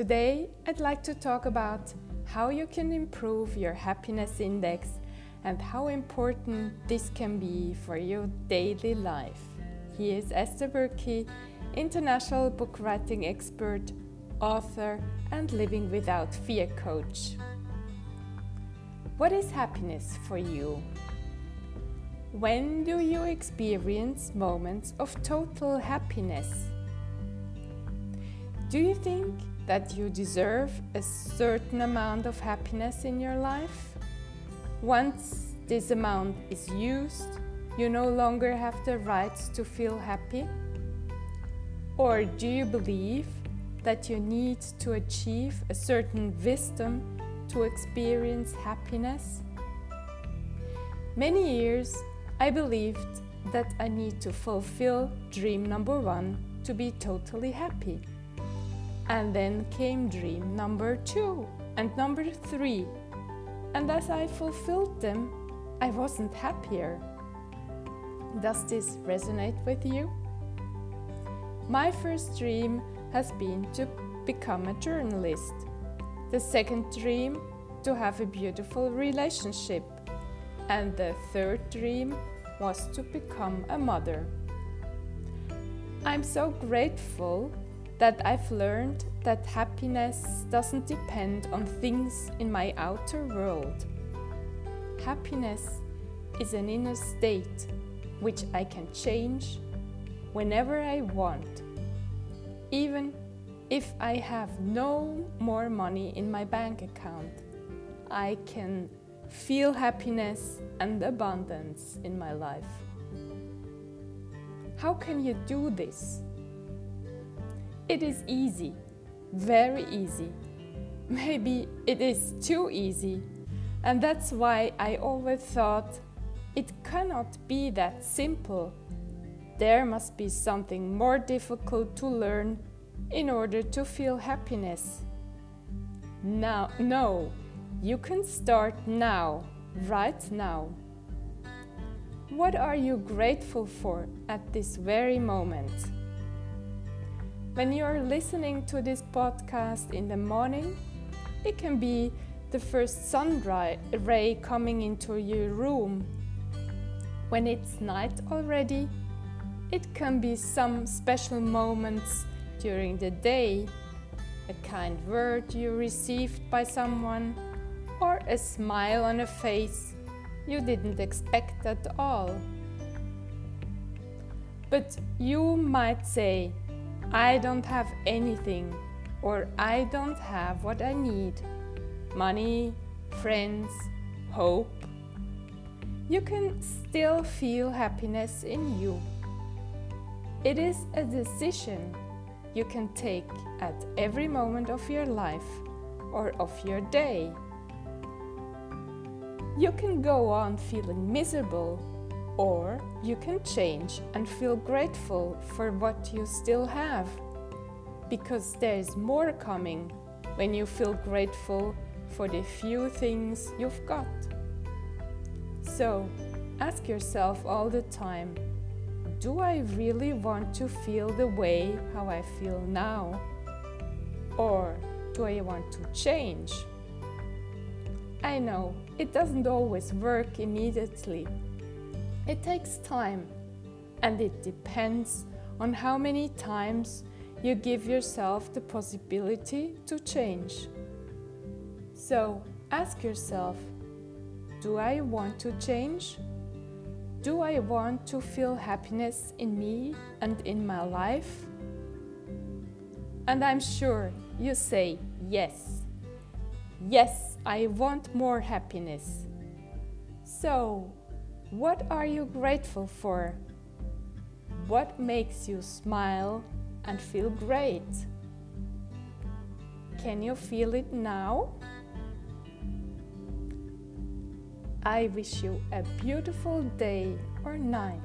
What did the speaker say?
Today, I'd like to talk about how you can improve your happiness index and how important this can be for your daily life. He is Esther Burki, international book writing expert, author, and living without fear coach. What is happiness for you? When do you experience moments of total happiness? Do you think that you deserve a certain amount of happiness in your life? Once this amount is used, you no longer have the right to feel happy? Or do you believe that you need to achieve a certain wisdom to experience happiness? Many years I believed that I need to fulfill dream number one to be totally happy. And then came dream number two and number three. And as I fulfilled them, I wasn't happier. Does this resonate with you? My first dream has been to become a journalist. The second dream, to have a beautiful relationship. And the third dream was to become a mother. I'm so grateful that I've learned that happiness doesn't depend on things in my outer world. Happiness is an inner state which I can change whenever I want, even if I have no more money in my bank account. I can feel happiness and abundance in my life. How can you do this? It is easy, very easy. Maybe it is too easy. And that's why I always thought it cannot be that simple. There must be something more difficult to learn in order to feel happiness. Now, no, you can start now, right now. What are you grateful for at this very moment? When you're listening to this podcast in the morning, it can be the first sun ray coming into your room. When it's night already, it can be some special moments during the day, a kind word you received by someone, or a smile on a face you didn't expect at all. But you might say, I don't have anything, or I don't have what I need money, friends, hope. You can still feel happiness in you. It is a decision you can take at every moment of your life or of your day. You can go on feeling miserable or you can change and feel grateful for what you still have. Because there is more coming when you feel grateful for the few things you've got. So, ask yourself all the time do I really want to feel the way how I feel now? Or do I want to change? I know it doesn't always work immediately it takes time and it depends on how many times you give yourself the possibility to change. So ask yourself Do I want to change? Do I want to feel happiness in me and in my life? And I'm sure you say yes. Yes, I want more happiness. So, what are you grateful for? What makes you smile and feel great? Can you feel it now? I wish you a beautiful day or night.